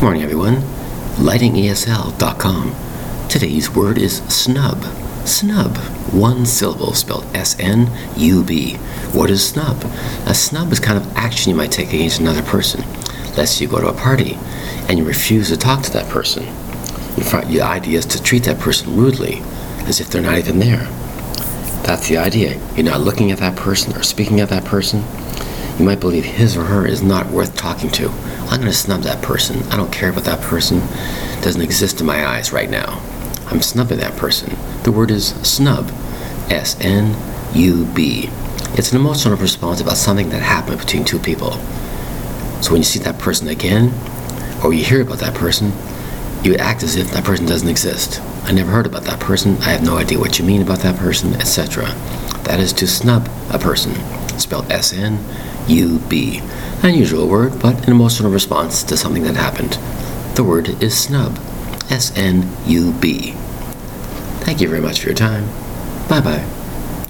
Good morning, everyone. LightingESL.com. Today's word is snub. Snub. One syllable spelled S N U B. What is snub? A snub is kind of action you might take against another person. Let's say you go to a party and you refuse to talk to that person. Your idea is to treat that person rudely, as if they're not even there. That's the idea. You're not looking at that person or speaking at that person. You might believe his or her is not worth talking to. I'm going to snub that person. I don't care about that person. It doesn't exist in my eyes right now. I'm snubbing that person. The word is snub. S N U B. It's an emotional response about something that happened between two people. So when you see that person again, or you hear about that person, you act as if that person doesn't exist. I never heard about that person. I have no idea what you mean about that person, etc. That is to snub a person, spelled S N U B. Unusual word, but an emotional response to something that happened. The word is snub. S N U B. Thank you very much for your time. Bye bye.